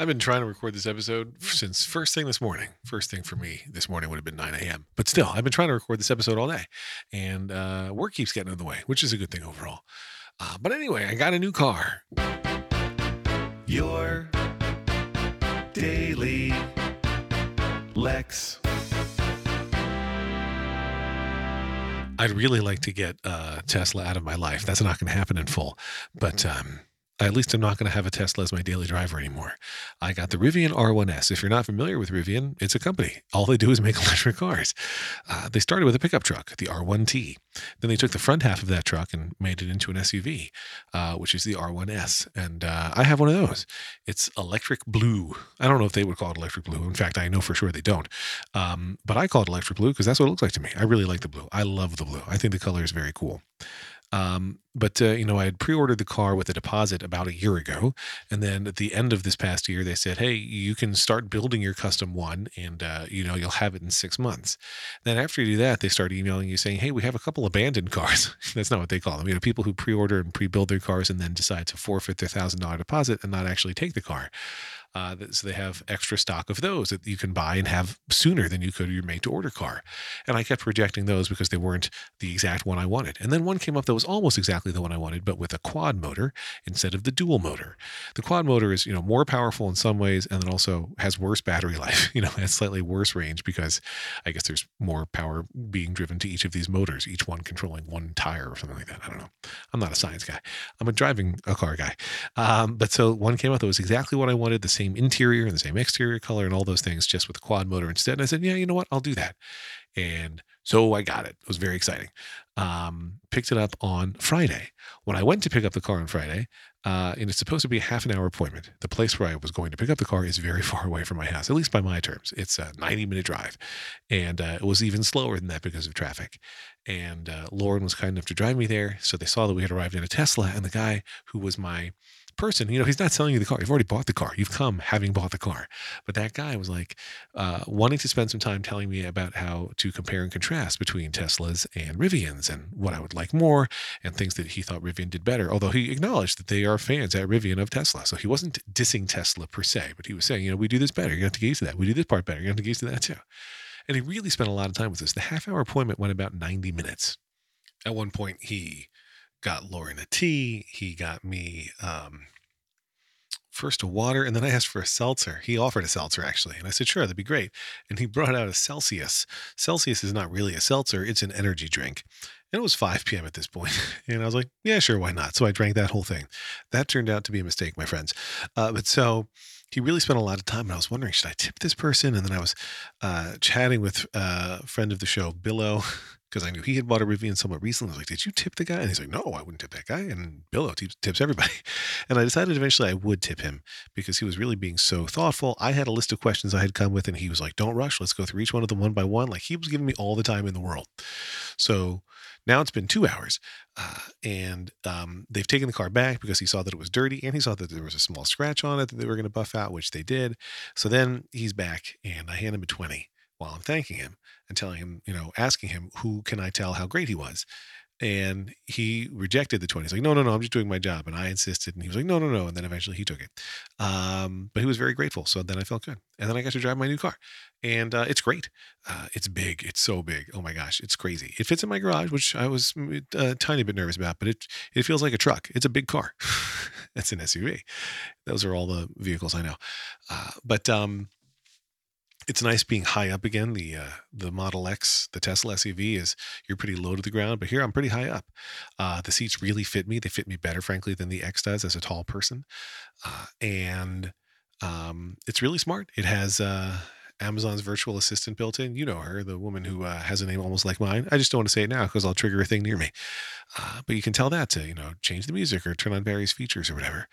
I've been trying to record this episode since first thing this morning. First thing for me this morning would have been 9 a.m. But still, I've been trying to record this episode all day. And uh, work keeps getting in the way, which is a good thing overall. Uh, but anyway, I got a new car. Your daily Lex. I'd really like to get uh, Tesla out of my life. That's not going to happen in full. But um, at least I'm not going to have a Tesla as my daily driver anymore. I got the Rivian R1S. If you're not familiar with Rivian, it's a company. All they do is make electric cars. Uh, they started with a pickup truck, the R1T. Then they took the front half of that truck and made it into an SUV, uh, which is the R1S. And uh, I have one of those. It's electric blue. I don't know if they would call it electric blue. In fact, I know for sure they don't. Um, but I call it electric blue because that's what it looks like to me. I really like the blue. I love the blue. I think the color is very cool. Um, but uh, you know, I had pre-ordered the car with a deposit about a year ago, and then at the end of this past year, they said, "Hey, you can start building your custom one, and uh, you know you'll have it in six months." Then after you do that, they start emailing you saying, "Hey, we have a couple abandoned cars." That's not what they call them. You know, people who pre-order and pre-build their cars and then decide to forfeit their thousand dollar deposit and not actually take the car. Uh, so they have extra stock of those that you can buy and have sooner than you could your made to order car. And I kept rejecting those because they weren't the exact one I wanted. And then one came up that was almost exactly the one I wanted, but with a quad motor instead of the dual motor. The quad motor is, you know, more powerful in some ways and then also has worse battery life, you know, has slightly worse range because I guess there's more power being driven to each of these motors, each one controlling one tire or something like that. I don't know. I'm not a science guy. I'm a driving a car guy. Um, but so one came up that was exactly what I wanted, the same interior and the same exterior color and all those things, just with quad motor instead. And I said, yeah, you know what? I'll do that. And so I got it. It was very exciting. Um, picked it up on Friday. When I went to pick up the car on Friday, uh, and it's supposed to be a half an hour appointment, the place where I was going to pick up the car is very far away from my house, at least by my terms. It's a 90 minute drive. And uh, it was even slower than that because of traffic. And uh, Lauren was kind enough to drive me there. So they saw that we had arrived in a Tesla, and the guy who was my person, you know, he's not selling you the car. You've already bought the car. You've come having bought the car. But that guy was like uh, wanting to spend some time telling me about how to compare and contrast between Teslas and Rivians and what I would like more and things that he thought Rivian did better. Although he acknowledged that they are fans at Rivian of Tesla. So he wasn't dissing Tesla per se, but he was saying, you know, we do this better. You have to get used to that. We do this part better. You have to get used to that too. And he really spent a lot of time with us. The half hour appointment went about 90 minutes. At one point, he got Lauren a tea. He got me um, first a water, and then I asked for a seltzer. He offered a seltzer actually, and I said, "Sure, that'd be great." And he brought out a Celsius. Celsius is not really a seltzer; it's an energy drink. And it was 5 p.m. at this point, and I was like, "Yeah, sure, why not?" So I drank that whole thing. That turned out to be a mistake, my friends. Uh, but so he really spent a lot of time and i was wondering should i tip this person and then i was uh, chatting with uh, a friend of the show Billo because I knew he had bought a Rivian somewhat recently. I was like, "Did you tip the guy?" And he's like, "No, I wouldn't tip that guy." And Billo tips, tips everybody. And I decided eventually I would tip him because he was really being so thoughtful. I had a list of questions I had come with, and he was like, "Don't rush. Let's go through each one of them one by one." Like he was giving me all the time in the world. So now it's been two hours, uh, and um, they've taken the car back because he saw that it was dirty, and he saw that there was a small scratch on it that they were going to buff out, which they did. So then he's back, and I hand him a twenty while I'm thanking him and telling him, you know, asking him, who can I tell how great he was? And he rejected the 20. He's like, no, no, no, I'm just doing my job. And I insisted. And he was like, no, no, no. And then eventually he took it. Um, but he was very grateful. So then I felt good. And then I got to drive my new car. And uh, it's great. Uh, it's big. It's so big. Oh my gosh. It's crazy. It fits in my garage, which I was a tiny bit nervous about, but it, it feels like a truck. It's a big car. it's an SUV. Those are all the vehicles I know. Uh, but, um, it's nice being high up again. The uh, the Model X, the Tesla SUV, is you're pretty low to the ground, but here I'm pretty high up. Uh, the seats really fit me. They fit me better, frankly, than the X does as a tall person, uh, and um, it's really smart. It has uh, Amazon's virtual assistant built in. You know her, the woman who uh, has a name almost like mine. I just don't want to say it now because I'll trigger a thing near me. Uh, but you can tell that to you know change the music or turn on various features or whatever.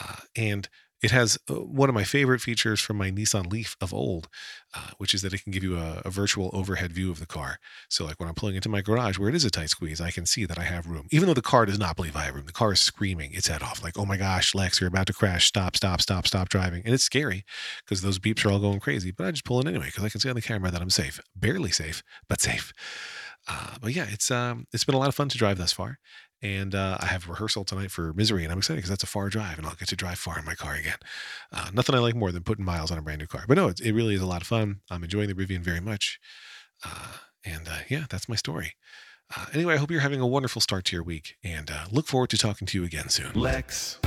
Uh and it has uh, one of my favorite features from my Nissan Leaf of old, uh, which is that it can give you a, a, virtual overhead view of the car. So, like when I'm pulling into my garage where it is a tight squeeze, I can see that I have room. Even though the car does not believe I have room, the car is screaming its head off, like, oh my gosh, Lex, you're about to crash. Stop, stop, stop, stop driving. And it's scary because those beeps are all going crazy. But I just pull in anyway because I can see on the camera that I'm safe. Barely safe, but safe. Uh, but yeah, it's um, it's been a lot of fun to drive thus far And uh, I have rehearsal tonight for Misery, and I'm excited because that's a far drive, and I'll get to drive far in my car again. Uh, nothing I like more than putting miles on a brand new car. But no, it, it really is a lot of fun. I'm enjoying the Rivian very much. Uh, and uh, yeah, that's my story. Uh, anyway, I hope you're having a wonderful start to your week, and uh, look forward to talking to you again soon. Lex.